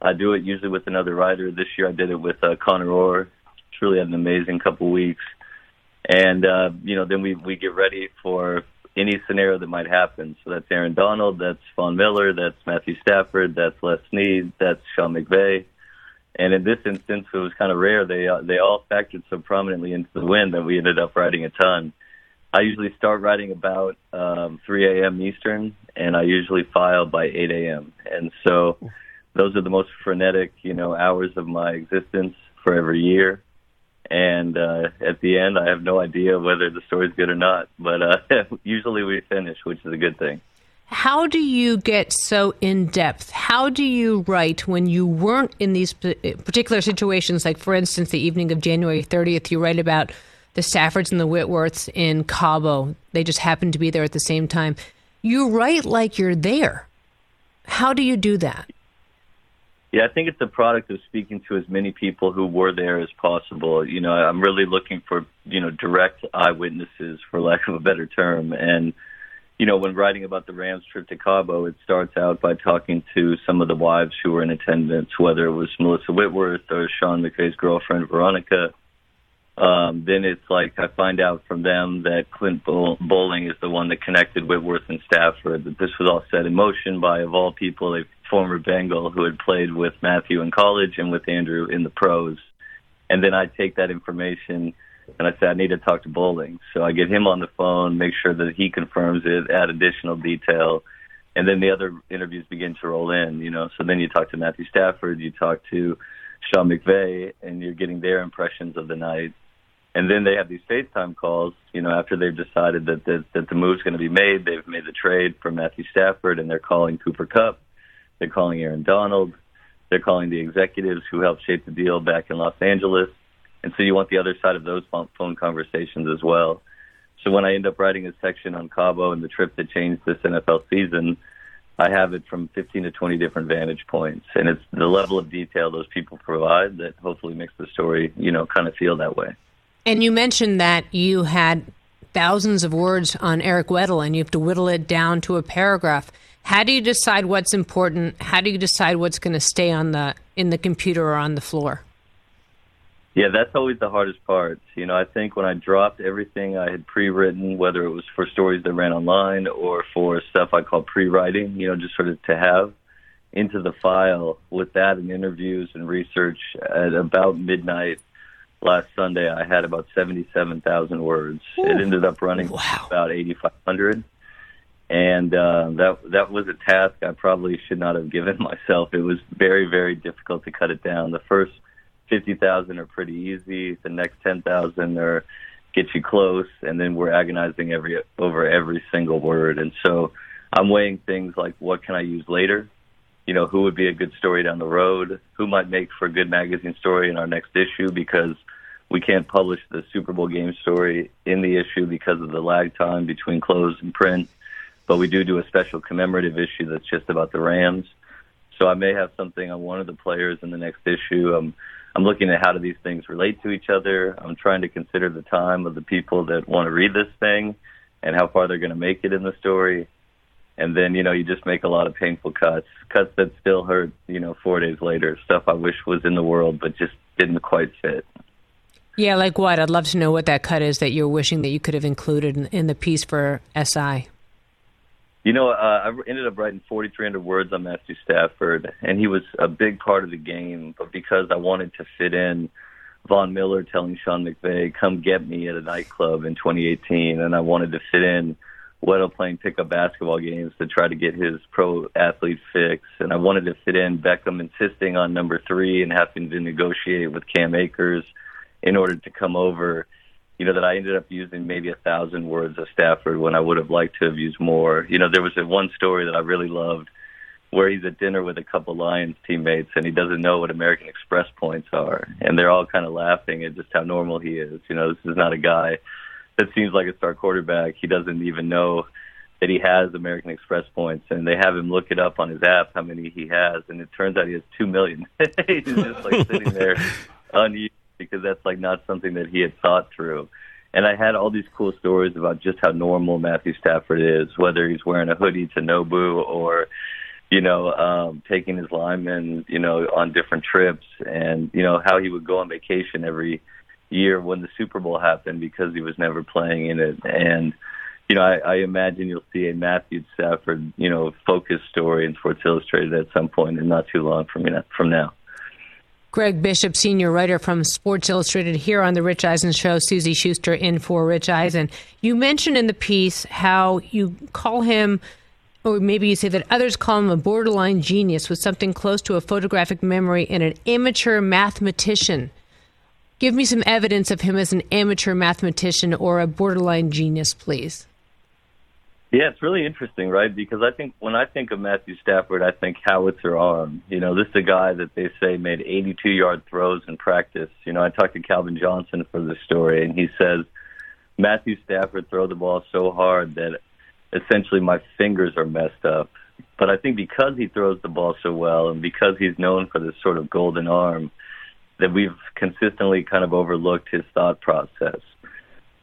Speaker 8: I do it usually with another writer. This year I did it with uh, Connor Orr. Truly had an amazing couple weeks. And, uh, you know, then we, we get ready for any scenario that might happen. So that's Aaron Donald, that's Von Miller, that's Matthew Stafford, that's Les Snead, that's Sean McVay. And in this instance, it was kind of rare. They uh, they all factored so prominently into the win that we ended up writing a ton. I usually start writing about um, 3 a.m. Eastern, and I usually file by 8 a.m. And so those are the most frenetic, you know, hours of my existence for every year. And uh, at the end, I have no idea whether the story's good or not. But uh, [LAUGHS] usually we finish, which is a good thing.
Speaker 4: How do you get so in depth? How do you write when you weren't in these particular situations? Like, for instance, the evening of January 30th, you write about the Staffords and the Whitworths in Cabo. They just happened to be there at the same time. You write like you're there. How do you do that?
Speaker 8: Yeah, I think it's a product of speaking to as many people who were there as possible. You know, I'm really looking for, you know, direct eyewitnesses, for lack of a better term. And, you know, when writing about the Rams trip to Cabo, it starts out by talking to some of the wives who were in attendance, whether it was Melissa Whitworth or Sean McVay's girlfriend, Veronica. Um, then it's like I find out from them that Clint Bowl- Boling is the one that connected Whitworth and Stafford. That this was all set in motion by, of all people, a former Bengal who had played with Matthew in college and with Andrew in the pros. And then I take that information and I say I need to talk to Boling. So I get him on the phone, make sure that he confirms it, add additional detail, and then the other interviews begin to roll in. You know, so then you talk to Matthew Stafford, you talk to Sean McVay, and you're getting their impressions of the night. And then they have these FaceTime calls, you know, after they've decided that that, that the move's going to be made. They've made the trade for Matthew Stafford, and they're calling Cooper Kupp. They're calling Aaron Donald. They're calling the executives who helped shape the deal back in Los Angeles. And so you want the other side of those phone conversations as well. So when I end up writing a section on Cabo and the trip that changed this NFL season, I have it from 15 to 20 different vantage points, and it's the level of detail those people provide that hopefully makes the story, you know, kind of feel that way.
Speaker 4: And you mentioned that you had thousands of words on Eric Weddle, and you have to whittle it down to a paragraph. How do you decide what's important? How do you decide what's going to stay on the in the computer or on the floor?
Speaker 8: Yeah, that's always the hardest part. You know, I think when I dropped everything I had pre-written, whether it was for stories that ran online or for stuff I call pre-writing, you know, just sort of to have into the file with that and interviews and research at about midnight last Sunday, I had about 77,000 words. Ooh. It ended up running wow. about 8,500. And uh, that that was a task I probably should not have given [LAUGHS] myself. It was very, very difficult to cut it down. The first fifty thousand are pretty easy. The next ten thousand are get you close, and then we're agonizing every over every single word. And so I'm weighing things like what can I use later. You know, who would be a good story down the road? Who might make for a good magazine story in our next issue? Because we can't publish the Super Bowl game story in the issue because of the lag time between close and print. But we do do a special commemorative issue that's just about the Rams. So I may have something on one of the players in the next issue. Um, I'm looking at how do these things relate to each other. I'm trying to consider the time of the people that want to read this thing and how far they're going to make it in the story. And then, you know, you just make a lot of painful cuts, cuts that still hurt, you know, four days later, stuff I wish was in the world but just didn't quite fit.
Speaker 4: Yeah, like what? I'd love to know what that cut is that you're wishing that you could have included in, in the piece for SI.
Speaker 8: You know, uh, I ended up writing 4,300 words on Matthew Stafford, and he was a big part of the game. But because I wanted to fit in Von Miller telling Sean McVay, "Come get me" at a nightclub in 2018, and I wanted to fit in Weddle playing pickup basketball games to try to get his pro athlete fix, and I wanted to fit in Beckham insisting on number three and having to negotiate with Cam Akers in order to come over you know, that I ended up using maybe a thousand words of Stafford when I would have liked to have used more. You know, there was a one story that I really loved where he's at dinner with a couple Lions teammates and he doesn't know what American Express points are. And they're all kind of laughing at just how normal he is. You know, this is not a guy that seems like a star quarterback. He doesn't even know that he has American Express points, and they have him look it up on his app how many he has, and it turns out he has two million. [LAUGHS] He's just like sitting there [LAUGHS] unused because that's like not something that he had thought through. And I had all these cool stories about just how normal Matthew Stafford is, whether he's wearing a hoodie to Nobu or, you know, um, taking his linemen, you know, on different trips, and you know how he would go on vacation every year when the Super Bowl happened because he was never playing in it. And you know, I, I imagine you'll see a Matthew Stafford, you know, focus story in Sports Illustrated at some point, and not too long from from now.
Speaker 4: Greg Bishop, senior writer from Sports Illustrated, here on the Rich Eisen Show. Suzy Shuster in for Rich Eisen. You mentioned in the piece how you call him, or maybe you say that others call him a borderline genius with something close to a photographic memory and an amateur mathematician. Give me some evidence of him as an amateur mathematician or a borderline genius, please.
Speaker 8: Yeah, it's really interesting, right? Because I think when I think of Matthew Stafford, I think howitzer arm. You know, this is a guy that they say made 82 yard throws in practice. You know, I talked to Calvin Johnson for this story, and he says Matthew Stafford throw the ball so hard that essentially my fingers are messed up. But I think because he throws the ball so well, and because he's known for this sort of golden arm, that we've consistently kind of overlooked his thought process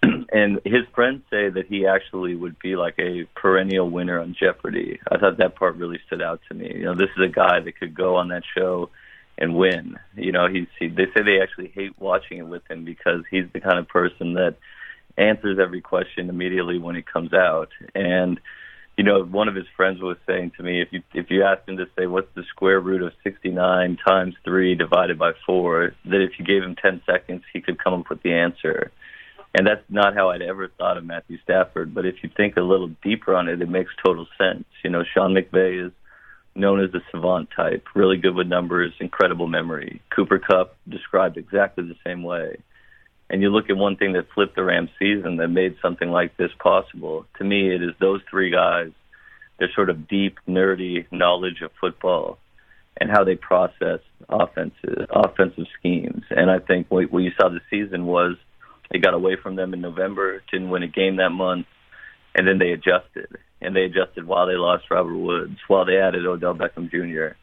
Speaker 8: [CLEARS THROAT] and his friends say that he actually would be like a perennial winner on Jeopardy. I thought that part really stood out to me. You know, this is a guy that could go on that show and win. You know, he's he, they say they actually hate watching it with him because he's the kind of person that answers every question immediately when it comes out. And you know, one of his friends was saying to me, if you if you asked him to say what's the square root of 69 times three divided by four, that if you gave him 10 seconds, he could come up with the answer. And that's not how I'd ever thought of Matthew Stafford. But if you think a little deeper on it, it makes total sense. You know, Sean McVay is known as a savant type, really good with numbers, incredible memory. Cooper Kupp described exactly the same way. and you look at one thing that flipped the Rams season that made something like this possible, to me it is those three guys, their sort of deep, nerdy knowledge of football and how they process offensive offensive schemes. And I think what, what you saw this season was they got away from them in November, didn't win a game that month, and then they adjusted. And they adjusted while they lost Robert Woods, while they added Odell Beckham Jr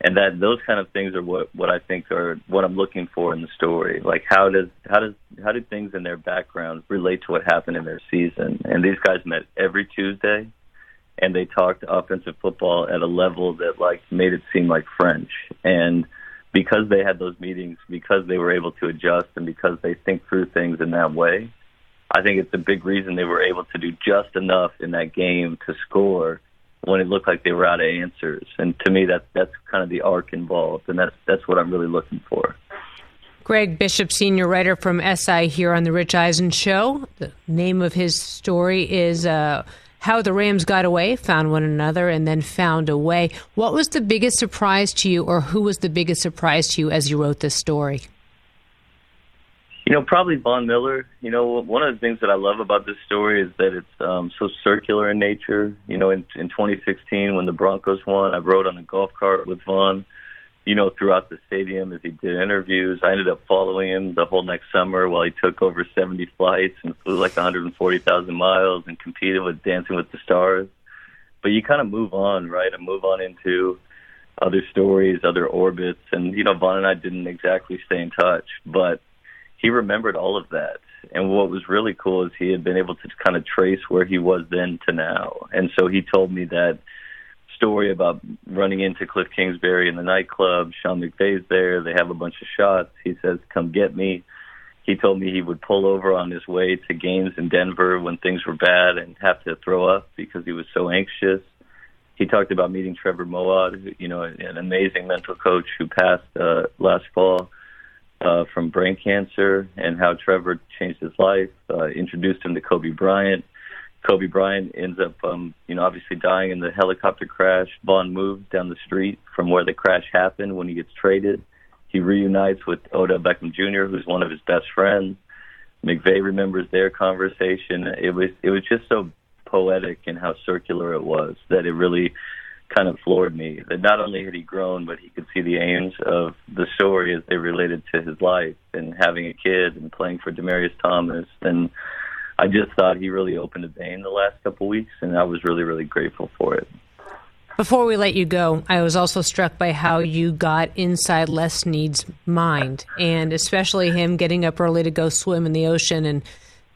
Speaker 8: and that those kind of things are what what I think are what I'm looking for in the story. Like how does how does how do things in their background relate to what happened in their season? And these guys met every Tuesday, and they talked offensive football at a level that like made it seem like French. And because they had those meetings, because they were able to adjust, and because they think through things in that way, I think it's a big reason they were able to do just enough in that game to score when it looked like they were out of answers. And to me, that that's kind of the arc involved, and that's that's what I'm really looking for.
Speaker 4: Greg Bishop, senior writer from SI here on the Rich Eisen Show. The name of his story is uh, How the Rams Got Away, Found One Another, and Then Found a Way. What was the biggest surprise to you, or who was the biggest surprise to you as you wrote this story?
Speaker 8: You know, probably Von Miller. You know, one of the things that I love about this story is that it's um, so circular in nature. You know, in, in 2016 when the Broncos won, I rode on a golf cart with Von. You know, throughout the stadium as he did interviews. I ended up following him the whole next summer while he took over 70 flights and flew like 140,000 miles and competed with Dancing with the Stars. But you kind of move on, right? And move on into other stories, other orbits. And, you know, Von and I didn't exactly stay in touch, but he remembered all of that. And what was really cool is he had been able to kind of trace where he was then to now. And so he told me that story about running into Cliff Kingsbury in the nightclub. Sean McVay's there. They have a bunch of shots. He says, "Come get me." He told me he would pull over on his way to games in Denver when things were bad and have to throw up because he was so anxious. He talked about meeting Trevor Moawad, you know, an amazing mental coach who passed uh, last fall uh, from brain cancer and how Trevor changed his life, uh, introduced him to Kobe Bryant. Kobe Bryant ends up, um, you know, obviously dying in the helicopter crash. Von moves down the street from where the crash happened when he gets traded. He reunites with Odell Beckham Jr., who's one of his best friends. McVay remembers their conversation. It was it was just so poetic and how circular it was that it really kind of floored me that not only had he grown, but he could see the aims of the story as they related to his life and having a kid and playing for Demaryius Thomas. And I just thought he really opened a vein the last couple weeks, and I was really, really grateful for it.
Speaker 4: Before we let you go, I was also struck by how you got inside Les Snead's mind, and especially him getting up early to go swim in the ocean and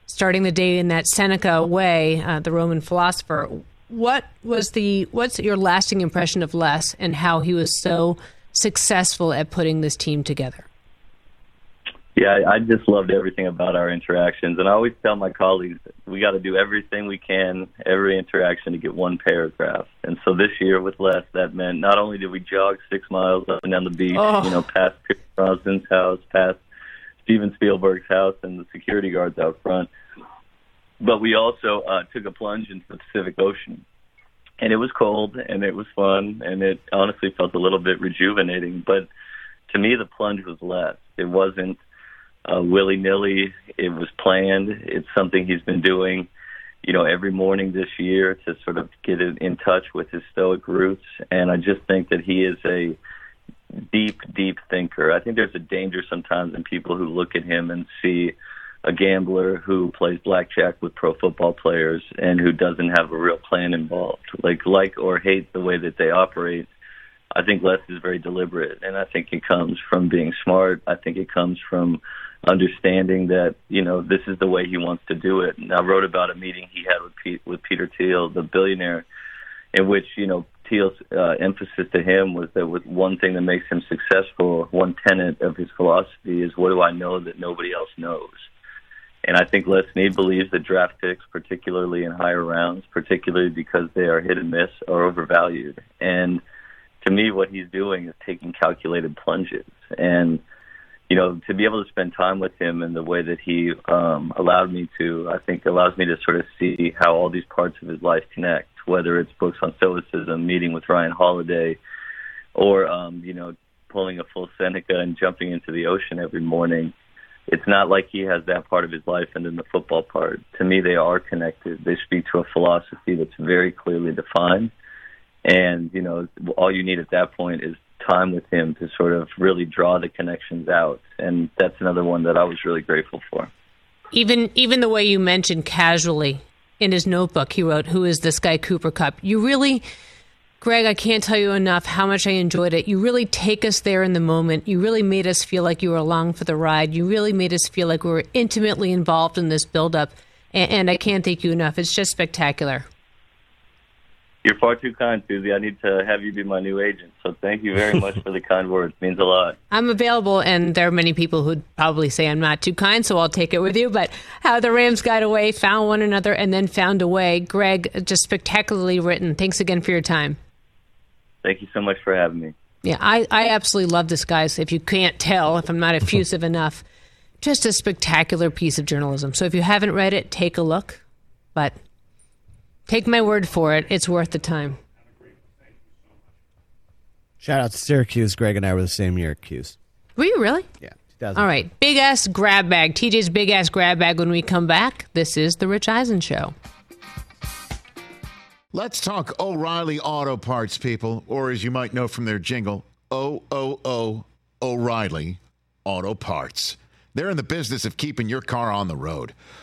Speaker 4: starting the day in that Seneca way, uh, the Roman philosopher what was the what's your lasting impression of Les and how he was so successful at putting this team together?
Speaker 8: Yeah, I just loved everything about our interactions, and I always tell my colleagues we got to do everything we can, every interaction to get one paragraph. And so this year with Les, that meant not only did we jog six miles up and down the beach, oh. you know, past Pierce Brosnan's house, past Steven Spielberg's house, and the security guards out front but we also uh, took a plunge into the Pacific Ocean. And it was cold and it was fun and it honestly felt a little bit rejuvenating. But to me, the plunge was less. It wasn't uh, willy nilly. It was planned. It's something he's been doing, you know, every morning this year to sort of get in touch with his stoic roots. And I just think that he is a deep, deep thinker. I think there's a danger sometimes in people who look at him and see a gambler who plays blackjack with pro football players and who doesn't have a real plan involved. Like like or hate the way that they operate. I think Les is very deliberate, and I think it comes from being smart. I think it comes from understanding that you know this is the way he wants to do it. And I wrote about a meeting he had with Pete, with Peter Thiel, the billionaire, in which you know Thiel's uh, emphasis to him was that with one thing that makes him successful, one tenet of his philosophy is what do I know that nobody else knows and I think Les Snead believes that draft picks, particularly in higher rounds, particularly because they are hit and miss, are overvalued. And to me, what he's doing is taking calculated plunges. And, you know, to be able to spend time with him in the way that he um, allowed me to, I think allows me to sort of see how all these parts of his life connect, whether it's books on stoicism, meeting with Ryan Holiday, or, um, you know, pulling a full Seneca and jumping into the ocean every morning it's not like he has that part of his life and then the football part. To me, they are connected. They speak to a philosophy that's very clearly defined. And, you know, all you need at that point is time with him to sort of really draw the connections out. And that's another one that I was really grateful for.
Speaker 4: Even even the way you mentioned casually in his notebook, he wrote, "Who is this guy Cooper Kupp?" You really, Greg, I can't tell you enough how much I enjoyed it. You really take us there in the moment. You really made us feel like you were along for the ride. You really made us feel like we were intimately involved in this buildup, and, and I can't thank you enough. It's just spectacular.
Speaker 8: You're far too kind, Suzy. I need to have you be my new agent. So thank you very much for the [LAUGHS] kind words. It means a lot.
Speaker 4: I'm available, and there are many people who'd probably say I'm not too kind, so I'll take it with you. But how the Rams got away, found one another, and then found a way. Greg, just spectacularly written. Thanks again for your time.
Speaker 8: Thank you so much for having me.
Speaker 4: Yeah, I, I absolutely love this, guys. If you can't tell, if I'm not [LAUGHS] effusive enough, just a spectacular piece of journalism. So if you haven't read it, take a look. But take my word for it, it's worth the time.
Speaker 6: Shout out to Syracuse. Greg and I were the same year at Cuse.
Speaker 4: Were you really?
Speaker 6: Yeah.
Speaker 4: All right. Big ass grab bag. TJ's big ass grab bag when we come back. This is The Rich Eisen Show.
Speaker 7: Let's talk O'Reilly Auto Parts, people, or as you might know from their jingle, O O O O'Reilly Auto Parts. They're in the business of keeping your car on the road.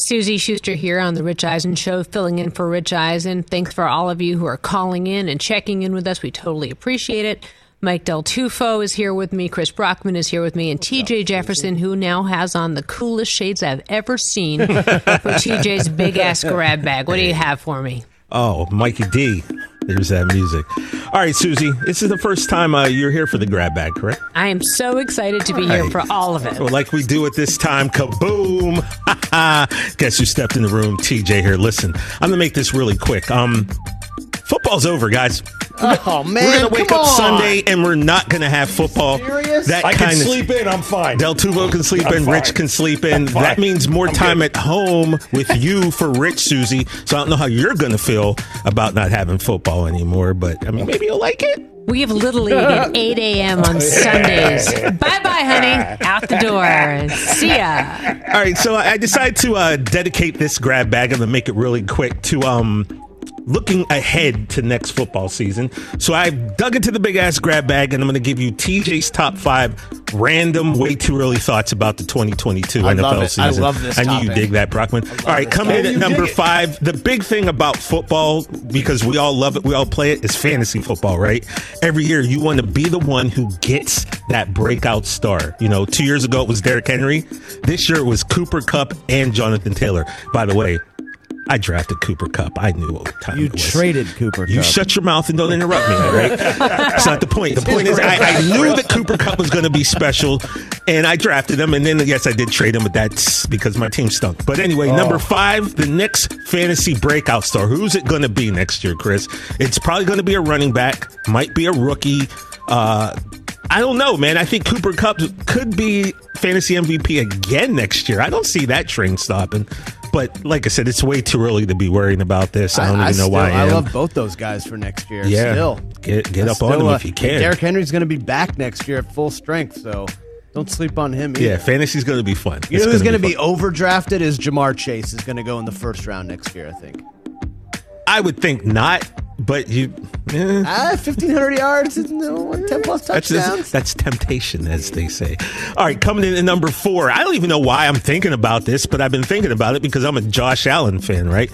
Speaker 4: Suzy Shuster here on the Rich Eisen Show, filling in for Rich Eisen. Thanks for all of you who are calling in and checking in with us. We totally appreciate it. Mike Del Tufo is here with me. Chris Brockman is here with me, and TJ Jefferson, who now has on the coolest shades I've ever seen for [LAUGHS] TJ's big ass grab bag. What do you have for me?
Speaker 5: Oh, Mikey D. There's that music. All right, Suzy, this is the first time uh, you're here for the grab bag, correct?
Speaker 4: I am so excited to be here
Speaker 5: Right.
Speaker 4: for all of it.
Speaker 5: Well, like we do at this time, kaboom! [LAUGHS] Guess who stepped in the room? TJ here. Listen, I'm gonna make this really quick. Um, football's over, guys.
Speaker 6: Oh man,
Speaker 5: we're gonna wake
Speaker 6: come
Speaker 5: up
Speaker 6: on.
Speaker 5: Sunday and we're not gonna have football.
Speaker 6: Serious?
Speaker 5: That
Speaker 9: I can
Speaker 5: of
Speaker 9: sleep in. I'm fine.
Speaker 5: Del Tufo can sleep
Speaker 9: I'm
Speaker 5: in.
Speaker 9: fine.
Speaker 5: Rich can sleep in. That means more
Speaker 9: I'm
Speaker 5: time
Speaker 9: good.
Speaker 5: at home with you for Rich, Suzy. So I don't know how you're going to feel about not having football anymore, but I mean, maybe you'll like it.
Speaker 4: We have Little League at [LAUGHS] 8 a.m. on Sundays. bye bye, honey. Out the door. See ya.
Speaker 5: All right, so I I decided to uh, dedicate this grab bag. I'm gonna make it really quick to um looking ahead to next football season. So I dug into the big ass grab bag, and I'm gonna give you TJ's top five random, way too early thoughts about the 2022
Speaker 6: I
Speaker 5: NFL
Speaker 6: love it. I love this
Speaker 5: I knew you
Speaker 6: topic.
Speaker 5: dig that, Brockman. All right, coming in at number
Speaker 9: it.
Speaker 5: five. The big thing about football, because we all love it, we all play it, is fantasy football, right? Every year you want to be the one who gets that breakout star. You know, two years ago it was Derrick Henry. This year it was Cooper Kupp and Jonathan Taylor. By the way, I drafted Cooper Kupp. I knew what time
Speaker 6: You
Speaker 5: it was.
Speaker 6: You traded Cooper.
Speaker 5: You
Speaker 6: Kupp.
Speaker 5: shut your mouth and don't interrupt me, all right? That's not the point. The point is, I, I knew that Cooper Kupp was going to be special, and I drafted him. And then, yes, I did trade him, but that's because my team stunk. But anyway, number five, the next fantasy breakout star. Who's it going to be next year, Chris? It's probably going to be a running back, might be a rookie. Uh, I don't know, man. I think Cooper Kupp could be fantasy MVP again next year. I don't see that train stopping. But like I said, it's way too early to be worrying about this. I don't even know
Speaker 6: still,
Speaker 5: why I,
Speaker 6: I love both those guys for next year.
Speaker 5: Yeah.
Speaker 6: Still.
Speaker 5: Get get
Speaker 6: I
Speaker 5: up on them
Speaker 6: uh,
Speaker 5: if you can.
Speaker 6: Derrick Henry's going to be back next year at full strength, so don't sleep on him. Either.
Speaker 5: yeah, fantasy's going to be fun.
Speaker 6: You
Speaker 5: It's
Speaker 6: know who's going to
Speaker 5: fun.
Speaker 6: be overdrafted is Ja'Marr Chase is going to go in the first round next year, I think.
Speaker 5: I would think not, but you. eh.
Speaker 6: Ah, 1,500 yards and no, 10 plus touchdowns.
Speaker 5: just, that's temptation, as they say. All right, coming in at number four. I don't even know why I'm thinking about this, but I've been thinking about it because I'm a Josh Allen fan, right?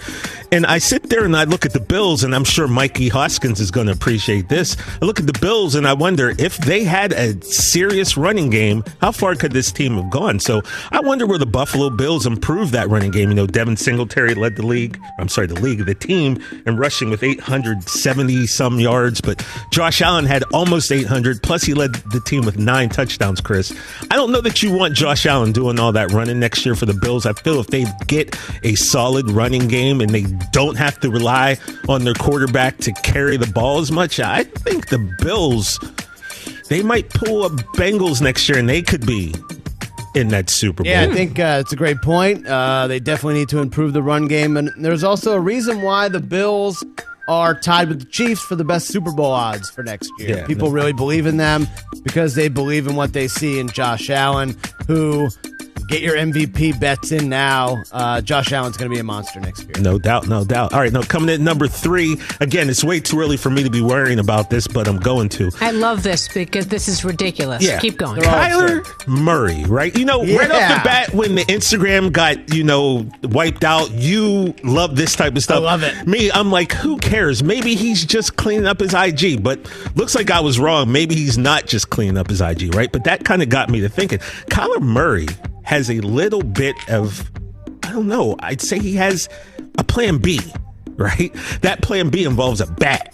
Speaker 5: And I sit there and I look at the Bills, and I'm sure Mikey Hoskins is going to appreciate this. I look at the Bills and I wonder if they had a serious running game, how far could this team have gone? So I wonder where the Buffalo Bills improved that running game. You know, Devin Singletary led the league. I'm sorry, the league, the team, and rushing with 870 some yards, but Josh Allen had almost 800. Plus, he led the team with nine touchdowns. Chris, I don't know that you want Josh Allen doing all that running next year for the Bills. I feel if they get a solid running game and they don't have to rely on their quarterback to carry the ball as much, I think the Bills they might pull a Bengals next year and they could be in that Super Bowl.
Speaker 6: Yeah, I think uh, it's a great point. Uh, they definitely need to improve the run game, and there's also a reason why the Bills are tied with the Chiefs for the best Super Bowl odds for next year.
Speaker 5: Yeah,
Speaker 6: People
Speaker 5: no.
Speaker 6: really believe in them because they believe in what they see in Josh Allen, who get your MVP bets in now. Uh, Josh Allen's going to be a monster next year.
Speaker 5: No doubt, no doubt. All right, now coming in at number three. Again, it's way too early for me to be worrying about this, but I'm going to.
Speaker 4: I love this because this is ridiculous.
Speaker 5: Yeah.
Speaker 4: Keep going.
Speaker 6: They're
Speaker 5: Kyler Murray, right? You know, right off the bat, when the Instagram got, you know, wiped out, you love this type of stuff.
Speaker 6: I love it.
Speaker 5: Me, I'm like, who cares? Maybe he's just cleaning up his IG, but looks like I was wrong. Maybe he's not just cleaning up his IG, right? But that kind of got me to thinking. Kyler Murray has a little bit of, I don't know, I'd say he has a plan B, right? That plan B involves a bat.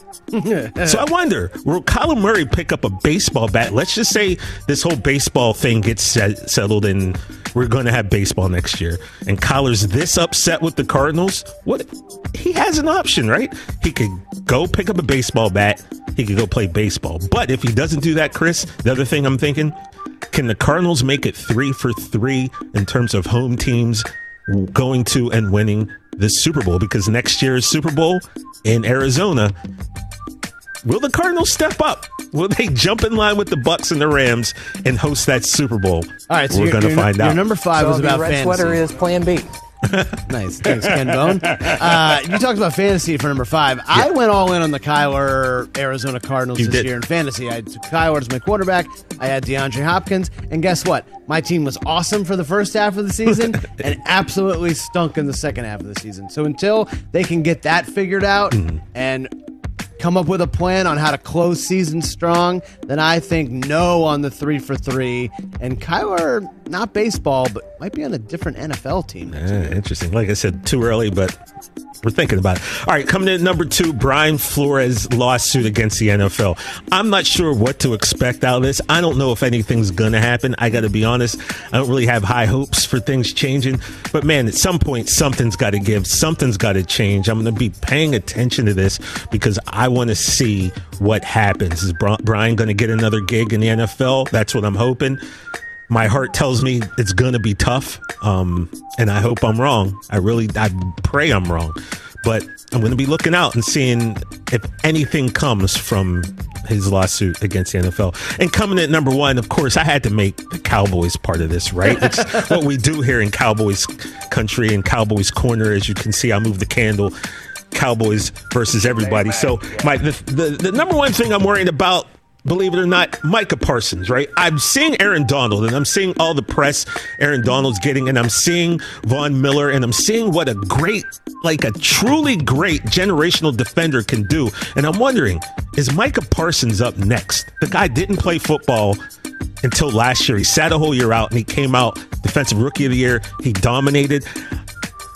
Speaker 5: So I wonder, will Colin Murray pick up a baseball bat? Let's just say this whole baseball thing gets set, settled and we're going to have baseball next year. And Kyler's this upset with the Cardinals. What? He has an option, right? He could go pick up a baseball bat. He could go play baseball. But if he doesn't do that, Chris, the other thing I'm thinking, can the Cardinals make it three for three in terms of home teams going to and winning the Super Bowl? Because next year's Super Bowl in Arizona Will the Cardinals step up? Will they jump in line with the Bucs and the Rams and host that Super Bowl?
Speaker 6: All right, so
Speaker 5: we're going to find out.
Speaker 6: your number five was about fantasy.
Speaker 9: sweater is Plan B. [LAUGHS]
Speaker 6: Nice. Thanks, Ken Bone. Uh, you talked about fantasy for number five. I went all in on the Kyler Arizona Cardinals
Speaker 5: You
Speaker 6: this
Speaker 5: did.
Speaker 6: year in fantasy. I took Kyler as my quarterback. I had DeAndre Hopkins. And guess what? My team was awesome for the first half of the season [LAUGHS] and absolutely stunk in the second half of the season. So until they can get that figured out
Speaker 5: Mm-hmm.
Speaker 6: and come up with a plan on how to close season strong, then I think no on the three for three. And Kyler, not baseball, but might be on a different NFL team.
Speaker 5: Eh, interesting. Like I said, too early, but we're thinking about it. All right, coming in number two, Brian Flores lawsuit against the NFL. I'm not sure what to expect out of this. I don't know if anything's going to happen. I got to be honest. I don't really have high hopes for things changing. But man, at some point, something's got to give. Something's got to change. I'm going to be paying attention to this because I want to see what happens. Is Brian going to get another gig in the NFL? That's what I'm hoping my heart tells me it's going to be tough um, and i hope i'm wrong. I really i pray i'm wrong. But i'm going to be looking out and seeing if anything comes from his lawsuit against the nfl and coming at number one of course i had to make the cowboys part of this right? It's [LAUGHS] what we do here in cowboys country and cowboys corner. As you can see i move the candle. Cowboys versus everybody. So my the, the, the number one thing i'm worried about believe it or not, Micah Parsons, right? I'm seeing Aaron Donald and I'm seeing all the press Aaron Donald's getting, and I'm seeing Von Miller and I'm seeing what a great, like a truly great generational defender can do. And I'm wondering, is Micah Parsons up next? The guy didn't play football until last year. He sat a whole year out and he came out defensive rookie of the year. He dominated.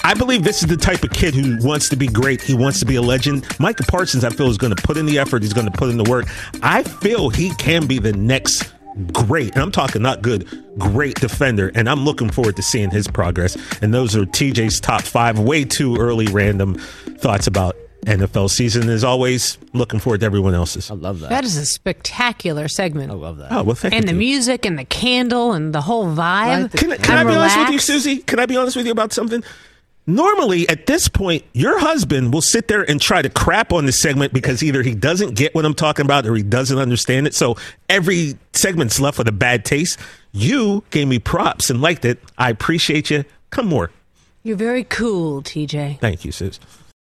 Speaker 5: I believe this is the type of kid who wants to be great. He wants to be a legend. Micah Parsons, I feel, is going to put in the effort. He's going to put in the work. I feel he can be the next great, and I'm talking not good, great defender. And I'm looking forward to seeing his progress. And those are TJ's top five, way too early random thoughts about NFL season. As always, looking forward to everyone else's.
Speaker 6: I love that.
Speaker 4: That is a spectacular segment.
Speaker 6: I love that.
Speaker 5: Oh well, thank
Speaker 4: and
Speaker 5: you.
Speaker 4: And the
Speaker 5: dude.
Speaker 4: music and the candle and the whole vibe.
Speaker 5: Can, I- can I
Speaker 4: I'm
Speaker 5: be honest with you. Suzy? Can I be honest with you about something? Normally, at this point, your husband will sit there and try to crap on the segment because either he doesn't get what I'm talking about or he doesn't understand it. So every segment's left with a bad taste. You gave me props and liked it. I appreciate you. Come more.
Speaker 4: You're very cool, TJ.
Speaker 5: Thank you, Sus.